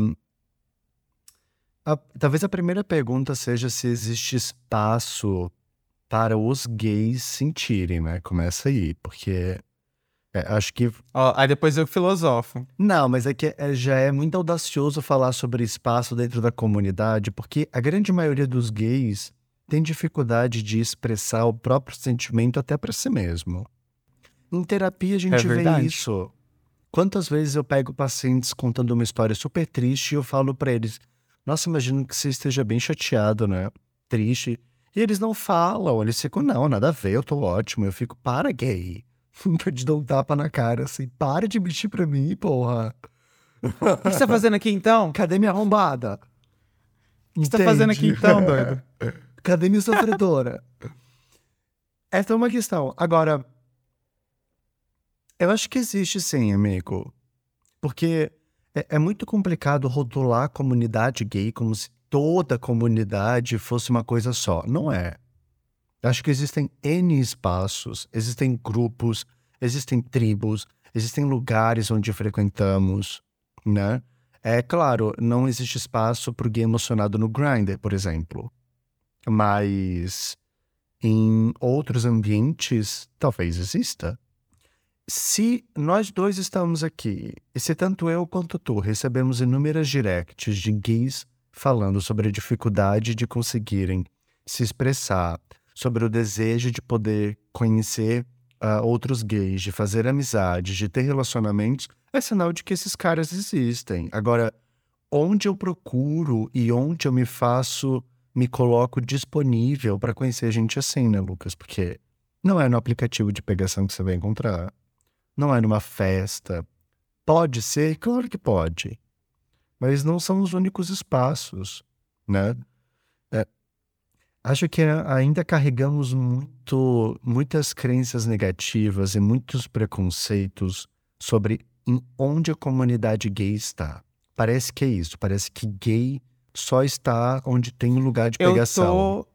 a- talvez a primeira pergunta seja se existe espaço para os gays sentirem, né? Começa aí, porque é, acho que Ó, aí depois eu filosofo. Não, mas é que é- já é muito audacioso falar sobre espaço dentro da comunidade, porque a grande maioria dos gays tem dificuldade de expressar o próprio sentimento até para si mesmo. Em terapia a gente É vê isso. Quantas vezes eu pego pacientes contando uma história super triste e eu falo para eles: Nossa, imagino que você esteja bem chateado, né? Triste. E eles não falam, eles ficam: Não, nada a ver, eu tô ótimo. Eu fico: Para, gay. Eu te dou um tapa na cara assim: Para de mentir pra mim, porra. O que você tá fazendo aqui então? Cadê minha arrombada? O que você tá fazendo aqui então, doido? Cadê minha sofredora? Essa é uma questão. Agora, eu acho que existe sim, amigo. Porque é, é muito complicado rotular a comunidade gay como se toda a comunidade fosse uma coisa só. Não é. Acho que existem N espaços, existem grupos, existem tribos, existem lugares onde frequentamos, né? É claro, não existe espaço para o gay emocionado no Grindr, por exemplo. Mas em outros ambientes, talvez exista. Se nós dois estamos aqui, e se tanto eu quanto tu recebemos inúmeras directs de gays falando sobre a dificuldade de conseguirem se expressar, sobre o desejo de poder conhecer ah, outros gays, de fazer amizades, de ter relacionamentos, é sinal de que esses caras existem. Agora, onde eu procuro e onde eu me faço, me coloco disponível para conhecer gente assim, né, Lucas? Porque não é no aplicativo de pegação que você vai encontrar. Não é numa festa. Pode ser? Claro que pode. Mas não são os únicos espaços, né? Acho que ainda carregamos muito, muitas crenças negativas e muitos preconceitos sobre em onde a comunidade gay está. Parece que é isso. Parece que gay só está onde tem um lugar de Eu pegação. tô.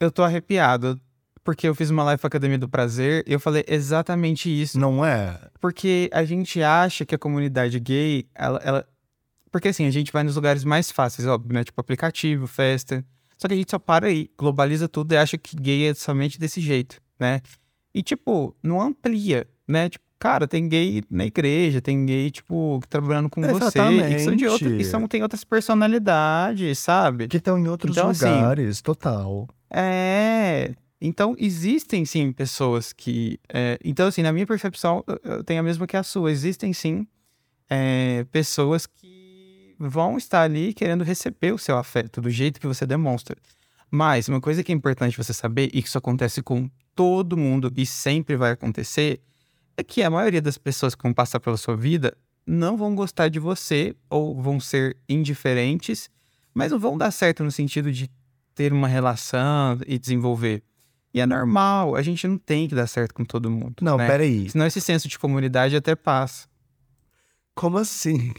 Eu tô arrepiado. Porque eu fiz uma live Academia do Prazer e eu falei exatamente isso. Não é? Porque a gente acha que a comunidade gay, ela, ela- Porque assim, a gente vai nos lugares mais fáceis, óbvio, né? Tipo aplicativo, festa. Só que a gente só para aí, globaliza tudo e acha que gay é somente desse jeito, né? E, tipo, não amplia, né? Tipo, cara, tem gay na igreja, tem gay, tipo, trabalhando com você. E que são de outro, e Exatamente. são, tem outras personalidades, sabe? Que estão em outros Então, assim, lugares, total. É. Então, existem sim pessoas que. é, então, assim, na minha percepção, eu- eu tenho a mesma que a sua. Existem sim é, pessoas que vão estar ali querendo receber o seu afeto do jeito que você demonstra. Mas uma coisa que é importante você saber, e que isso acontece com todo mundo e sempre vai acontecer, é que a maioria das pessoas que vão passar pela sua vida não vão gostar de você ou vão ser indiferentes, mas não vão dar certo no sentido de ter uma relação e desenvolver. E é normal, a gente não tem que dar certo com todo mundo. Não, né? peraí. Senão esse senso de comunidade até passa. Como assim?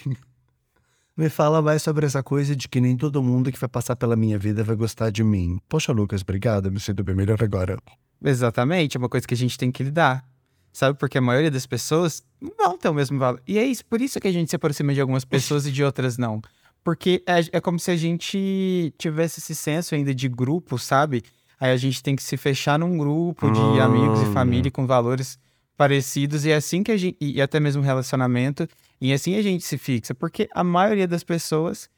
Me fala mais sobre essa coisa de que nem todo mundo que vai passar pela minha vida vai gostar de mim. Poxa, Lucas, obrigado. Me sinto bem melhor agora. Exatamente, é uma coisa que a gente tem que lidar. Sabe? Porque a maioria das pessoas não ter o mesmo valor. E é isso, por isso que a gente se aproxima de algumas pessoas e de outras não. Porque é, é como se a gente tivesse esse senso ainda de grupo, sabe? Aí a gente tem que se fechar num grupo de Hum. amigos e família com valores parecidos e é assim que a gente. E até mesmo relacionamento. E assim a gente se fixa. Porque a maioria das pessoas,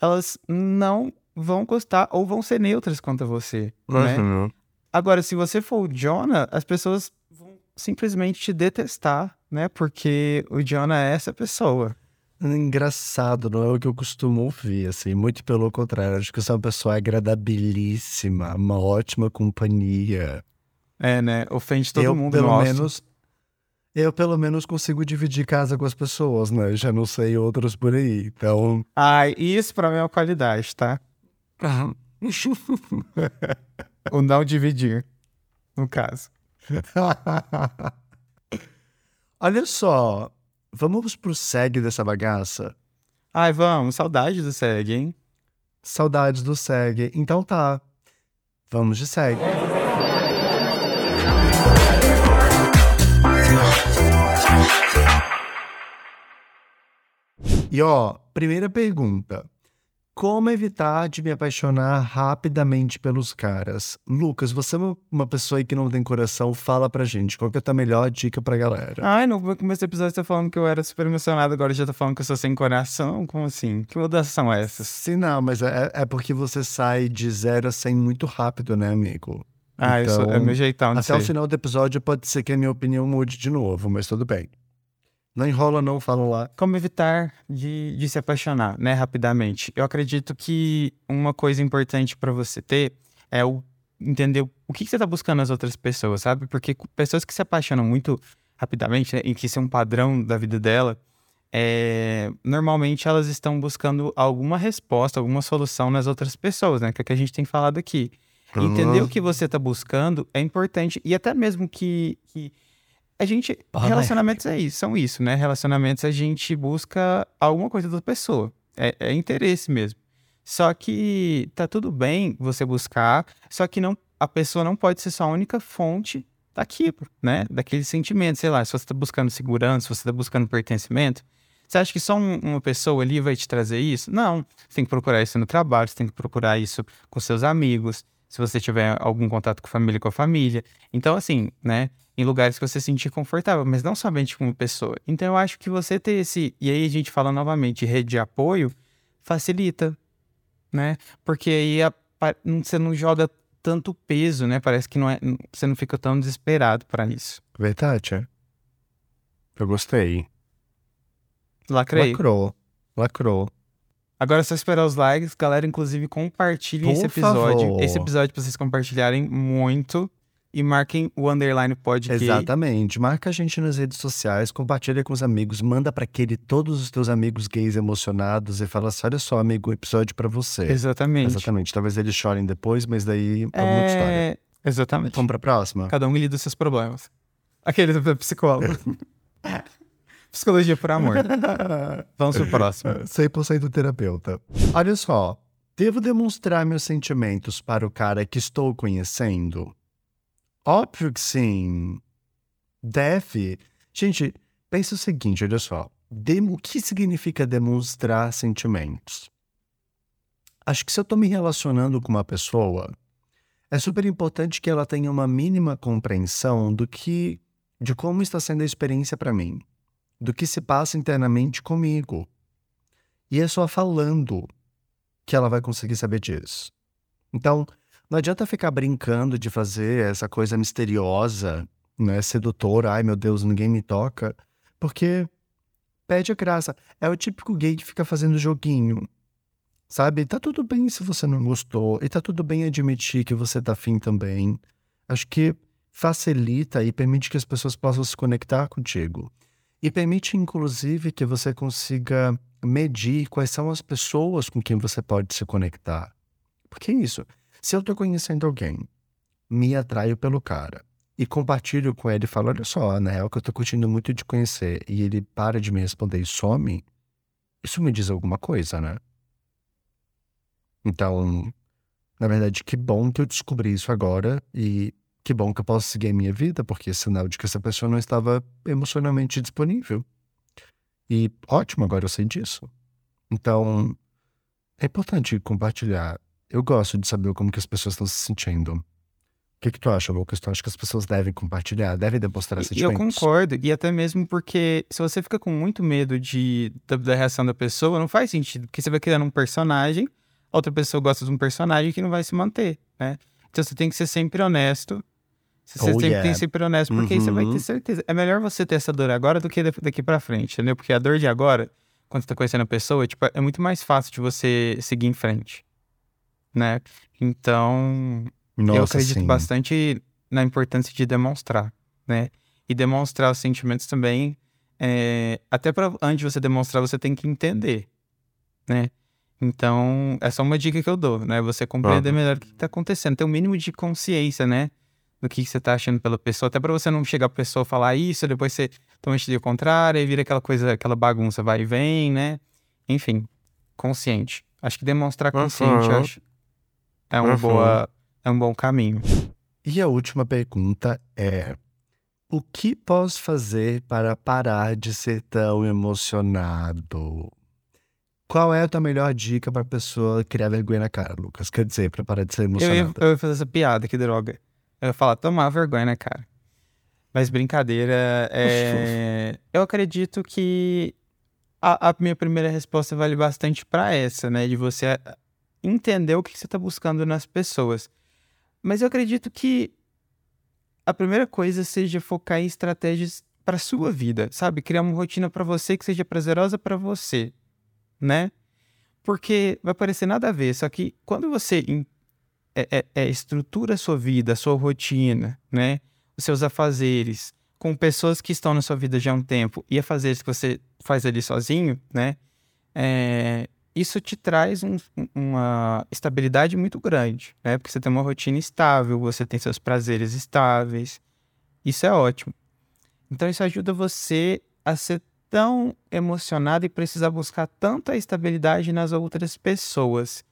elas não vão gostar ou vão ser neutras quanto a você. Né? Uhum. Agora, se você for o Jonah, as pessoas vão simplesmente te detestar, né? Porque o Jonah é essa pessoa. engraçado, não é o que eu costumo ouvir, assim, muito pelo contrário, acho que você é uma pessoa agradabilíssima, uma ótima companhia. É, né? Ofende todo eu, mundo, pelo nossa. menos, eu pelo menos consigo dividir casa com as pessoas, né? Já não sei outros por aí, então... Ai, isso pra mim é uma qualidade, tá? o não dividir, no caso. Olha só, vamos pro segue dessa bagaça? Ai, vamos, saudade do SEG, hein? Saudades do segue. Então tá, vamos de segue. E ó, primeira pergunta. Como evitar de me apaixonar rapidamente pelos caras? Lucas, você é uma- pessoa aí que não tem coração, fala pra gente. Qual que é a tua melhor dica pra galera? Ai, no começo do episódio você tá falando que eu era super emocionado, agora já tá falando que eu sou sem coração? Como assim? Que mudanças são essas? Sim, não, mas é, é porque você sai de zero a 100 muito rápido, né, amigo? Ah, é Então, meu jeitão Até o ser. final do episódio pode ser que a minha opinião mude de novo, mas tudo bem. Não enrola não, fala lá. Como evitar de, de se apaixonar, né, rapidamente? Eu acredito que uma coisa importante pra você ter é o entender o que, que você tá buscando nas outras pessoas, sabe? Porque pessoas que se apaixonam muito rapidamente, né, e que isso é um padrão da vida dela, é, normalmente elas estão buscando alguma resposta, alguma solução nas outras pessoas, né? Que é o que a gente tem falado aqui. Entender o que você tá buscando é importante. E até mesmo que, que a gente. Relacionamentos é isso, são isso, né? Relacionamentos a gente busca alguma coisa da pessoa. É, é interesse mesmo. Só que tá tudo bem você buscar, só que não, a pessoa não pode ser sua única fonte daquilo, né? Daquele sentimento. Sei lá, se você tá buscando segurança, se você tá buscando pertencimento. Você acha que só um- uma pessoa ali vai te trazer isso? Não. Você tem que procurar isso no trabalho, você tem que procurar isso com seus amigos, se você tiver algum contato com a família, com a família. Então, assim, né? Em lugares que você se sentir confortável, mas não somente com uma pessoa. Então, eu acho que você ter esse. E aí, a gente fala novamente, de rede de apoio, facilita, né? Porque aí a- você não joga tanto peso, né? Parece que não é, você não fica tão desesperado para isso. Verdade, é? Eu gostei. Lacrei. Lacrou. Lacrou. Agora é só esperar os likes, galera. Inclusive, compartilhem Por esse episódio. favor. Esse episódio pra vocês compartilharem muito. E marquem o underline pod gay. Exatamente. Marca a gente nas redes sociais, compartilha com os amigos, manda pra aquele todos os teus amigos gays emocionados e fala assim: olha só, amigo, um episódio pra você. Exatamente. Exatamente. Talvez eles chorem depois, mas daí é muita história. É... Exatamente. Vamos pra próxima? Cada um lida dos seus problemas. Aquele do psicólogo. Psicologia por amor. Vamos pro próximo. 100% terapeuta. Olha só, devo demonstrar meus sentimentos para o cara que estou conhecendo? Óbvio que sim. Deve. Gente, pensa o seguinte, olha só. Dem- O que significa demonstrar sentimentos? Acho que se eu estou me relacionando com uma pessoa, é super importante que ela tenha uma mínima compreensão do que, de como está sendo a experiência para mim do que se passa internamente comigo. E é só falando que ela vai conseguir saber disso. Então, não adianta ficar brincando de fazer essa coisa misteriosa, né, sedutora, ai meu Deus, ninguém me toca, porque perde a graça. É o típico gay que fica fazendo joguinho. Sabe? Tá tudo bem se você não gostou, e tá tudo bem admitir que você tá afim também. Acho que facilita e permite que as pessoas possam se conectar contigo. E permite, inclusive, que você consiga medir quais são as pessoas com quem você pode se conectar. Porque é isso. Se eu estou conhecendo alguém, me atraio pelo cara, e compartilho com ele falo: olha só, na real que eu tô curtindo muito de conhecer, e ele para de me responder e some, isso me diz alguma coisa, né? Então, na verdade, que bom que eu descobri isso agora e que bom que eu posso seguir a minha vida, porque é sinal de que essa pessoa não estava emocionalmente disponível. E ótimo, agora eu sei disso. Então, é importante compartilhar. Eu gosto de saber como que as pessoas estão se sentindo. O que, que tu acha, Lucas? Tu acha que as pessoas devem compartilhar, devem demonstrar E eu sentimentos? concordo, e até mesmo porque se você fica com muito medo de, da, da reação da pessoa, não faz sentido, porque você vai criando um personagem, outra pessoa gosta de um personagem que não vai se manter, né? Então você tem que ser sempre honesto. Você Oh, sempre tem yeah. que ser sempre honesto, porque aí você vai Uhum. ter certeza. É melhor você ter essa dor agora do que da- daqui pra frente, entendeu? Porque a dor de agora quando você tá conhecendo a pessoa, tipo, é muito mais fácil de você seguir em frente, né? Então, Nossa, eu acredito sim. bastante na importância de demonstrar, né? E demonstrar os sentimentos também, é, até para antes de você demonstrar, você tem que entender, né? Então, essa é uma dica que eu dou, né? Você compreender Aham. melhor o que está acontecendo, ter um mínimo de consciência, né? Do que, que você tá achando pela pessoa, até para você não chegar a pessoa falar isso, depois você toma atitude contrária e vira aquela coisa, aquela bagunça, vai e vem, né? Enfim, consciente. Acho que demonstrar consciente, acho, é uma Aham. boa, é um bom caminho. E a última pergunta é: o que posso fazer para parar de ser tão emocionado? Qual é a tua melhor dica para pessoa criar vergonha na cara, Lucas? Quer dizer, para parar de ser Eu ia, eu ia fazer essa piada, que droga. Eu ia falar, tomar vergonha, né, cara? Mas brincadeira, é... eu acredito que a, a minha primeira resposta vale bastante pra essa, né? De você entender o que você tá buscando nas pessoas. Mas eu acredito que a primeira coisa seja focar em estratégias para sua vida, sabe? Criar uma rotina para você que seja prazerosa para você, né? Porque vai parecer nada a ver, só que quando você é, é- é, estrutura a sua vida, a sua rotina, né? Os seus afazeres, com pessoas que estão na sua vida já há um tempo e afazeres que você faz ali sozinho, né? É, isso te traz um- um- uma estabilidade muito grande, né? Porque você tem uma rotina estável, você tem seus prazeres estáveis. Isso é ótimo. Então isso ajuda você a ser tão emocionado e precisar buscar tanta estabilidade nas outras pessoas.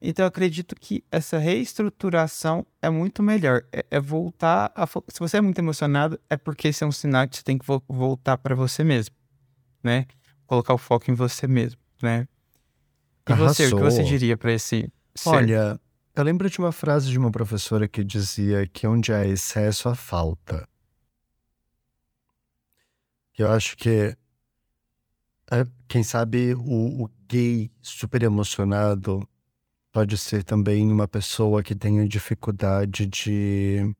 Então eu acredito que essa reestruturação é muito melhor. É, é voltar a fo- Se você é muito emocionado, é porque esse é um sinal que você tem que vo- voltar para você mesmo, né? Colocar o foco em você mesmo, né? E você, o que você diria para esse ser? Olha, eu lembro de uma frase de uma professora que dizia que onde há excesso há falta. Eu acho que, é, quem sabe, o, o gay super emocionado pode ser também uma pessoa que tenha dificuldade de,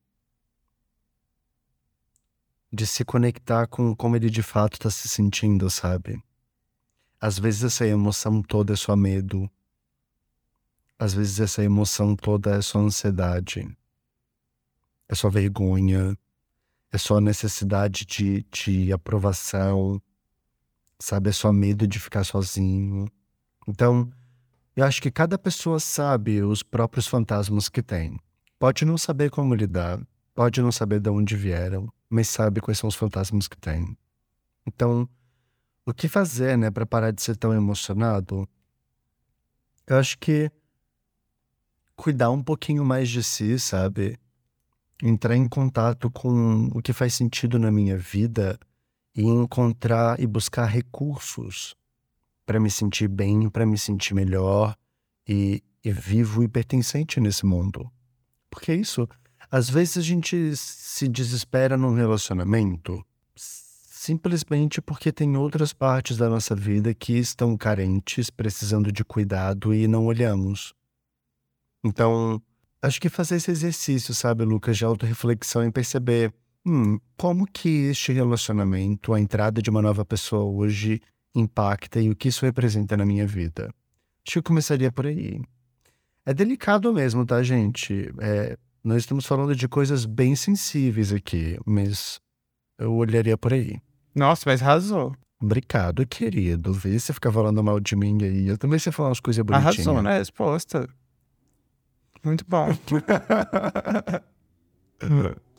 de se conectar com como ele de fato está se sentindo, sabe? Às vezes essa emoção toda é só medo. Às vezes essa emoção toda é só ansiedade, é só vergonha, é só necessidade de, de aprovação, sabe? É só medo de ficar sozinho. Então, eu acho que cada pessoa sabe os próprios fantasmas que tem. Pode não saber como lidar, pode não saber de onde vieram, mas sabe quais são os fantasmas que tem. Então, o que fazer, né, para parar de ser tão emocionado? Eu acho que cuidar um pouquinho mais de si, sabe? Entrar em contato com o que faz sentido na minha vida e encontrar e buscar recursos para me sentir bem, para me sentir melhor e, e vivo e pertencente nesse mundo. Porque é isso, às vezes a gente se desespera num relacionamento simplesmente porque tem outras partes da nossa vida que estão carentes, precisando de cuidado e não olhamos. Então, acho que fazer esse exercício, sabe, Lucas, de autorreflexão e perceber hum, como que este relacionamento, a entrada de uma nova pessoa hoje, impacta e o que isso representa na minha vida. Acho que eu começaria por aí. É delicado mesmo, tá, gente? É, nós estamos falando de coisas bem sensíveis aqui, mas eu olharia por aí. Nossa, mas arrasou. Obrigado, querido. Vê se ficar falando mal de mim aí. Eu também sei falar umas coisas bonitinhas. Arrasou na resposta. Muito bom.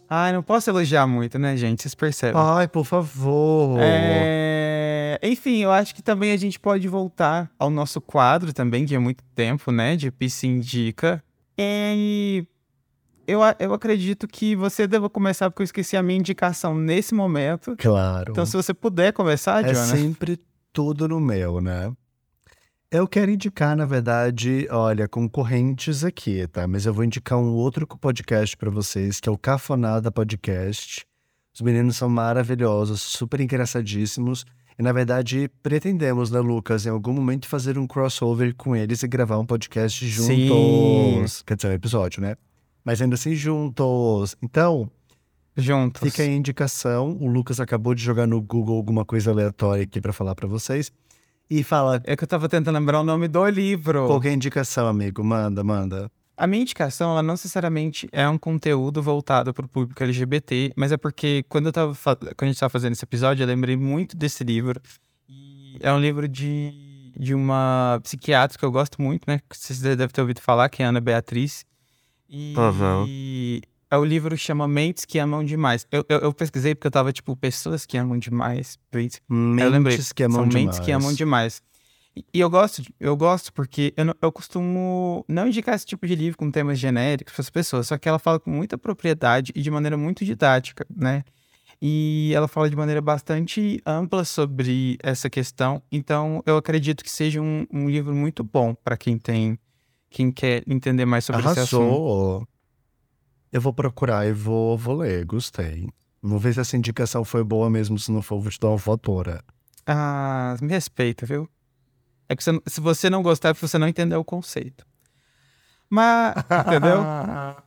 Ai, não posso elogiar muito, né, gente? Vocês percebem. Ai, por favor. É, Enfim, eu acho que também a gente pode voltar ao nosso quadro também, de há muito tempo, né? De Pisse Indica. E eu, eu acredito que você deva começar, porque eu esqueci a minha indicação nesse momento. Claro. Então, se você puder começar, é Jonas. sempre tudo no meu, né? Eu quero indicar, na verdade, olha, concorrentes aqui, tá? Mas eu vou indicar um outro podcast pra vocês, que é o Cafonada Podcast. Os meninos são maravilhosos, super engraçadíssimos. E, na verdade, pretendemos, né, Lucas, em algum momento fazer um crossover com eles e gravar um podcast juntos. Quer dizer, um episódio, né? Mas ainda assim, juntos. Então, Juntos. Fica a indicação. O Lucas acabou de jogar no Google alguma coisa aleatória aqui pra falar pra vocês. E fala, É que eu tava tentando lembrar o nome do livro. qualquer indicação, amigo, manda, manda. A minha indicação, ela não necessariamente é um conteúdo voltado para o público LGBT, mas é porque quando, eu tava quando a gente estava fazendo esse episódio, eu lembrei muito desse livro. E é um livro de, de uma psiquiatra que eu gosto muito, né? Que vocês devem ter ouvido falar, que é a Ana Beatriz. E Aham. é o livro chama Mentes que Amam Demais. Eu, eu, eu pesquisei porque eu tava, tipo, pessoas que amam demais. Mentes eu lembrei. que amam São demais. mentes que amam demais. E, e eu gosto, eu gosto porque eu, não- eu costumo não indicar esse tipo de livro com temas genéricos para as pessoas, só que ela fala com muita propriedade e de maneira muito didática, né? E ela fala de maneira bastante ampla sobre essa questão, então eu acredito que seja um, um livro muito bom para quem tem, quem quer entender mais sobre esse assunto. Arrasou. Eu vou procurar e vou, vou ler, gostei. Vou ver se essa indicação foi boa mesmo, se não for, vou te dar uma votora. Ah, me respeita, viu? É que você- se você não gostar, é porque você não entendeu o conceito. Mas, entendeu?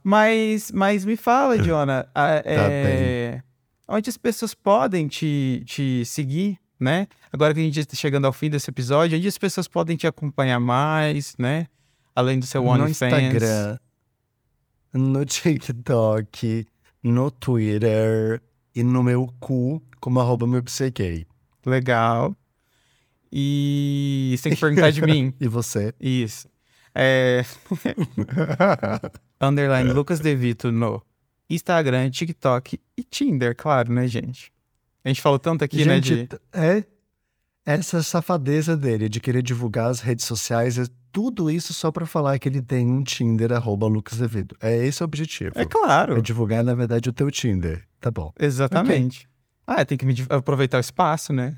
Mas, mas me fala, Diona, a- é, onde as pessoas podem te, te seguir, né? Agora que a gente está chegando ao fim desse episódio, onde as pessoas podem te acompanhar mais, né? Além do seu no OnlyFans. Instagram, no TikTok, no Twitter e no meu cu como arroba meu psiquei. Legal. E você tem que perguntar de mim. E você? Isso. É... Underline Lucas Devito no Instagram, TikTok e Tinder, claro, né, gente? A gente falou tanto aqui, né, Gente, de... t- é essa safadeza dele de querer divulgar as redes sociais, tudo isso só pra falar que ele tem um Tinder arroba Lucas Devido. É esse o objetivo. É claro. É divulgar, na verdade, o teu Tinder. Tá bom. Exatamente. Ah, tem que me aproveitar o espaço, né?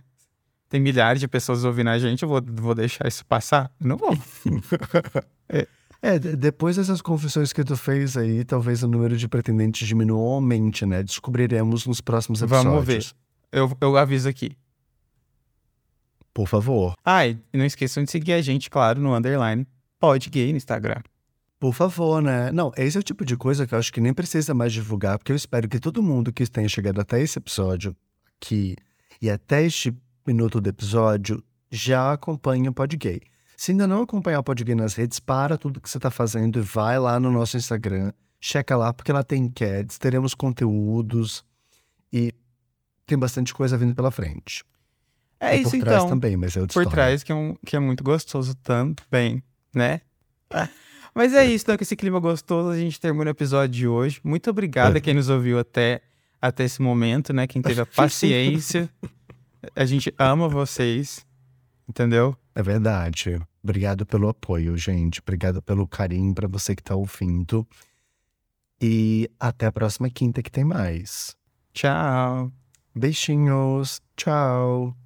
Tem milhares de pessoas ouvindo a gente, eu vou, vou deixar isso passar? Não vou. É, de- depois dessas confissões que tu fez aí, talvez o número de pretendentes diminua ou aumente, né? Descobriremos nos próximos episódios. Vamos ver. Eu, eu aviso aqui. Por favor. Ah, e não esqueçam de seguir a gente, claro, no underline podgay no Instagram. Por favor, né? Não, esse é o tipo de coisa que eu acho que nem precisa mais divulgar, porque eu espero que todo mundo que tenha chegado até esse episódio aqui e até este minuto do episódio já acompanhe o Podgay. Se ainda não acompanhar o Podgay nas redes, para tudo que você está fazendo e vai lá no nosso Instagram, checa lá, porque lá tem enquetes, teremos conteúdos e tem bastante coisa vindo pela frente. É E isso por trás então. também, mas é outra por história. trás, que é, um, que é muito gostoso também, né? Mas é isso, então, com esse clima gostoso, a gente termina o episódio de hoje. Muito obrigado a quem nos ouviu até, até esse momento, né? Quem teve a paciência. A gente ama vocês, entendeu? É verdade. Obrigado pelo apoio, gente. Obrigado pelo carinho para você que tá ouvindo. E até a próxima quinta que tem mais. Tchau. Beijinhos. Tchau.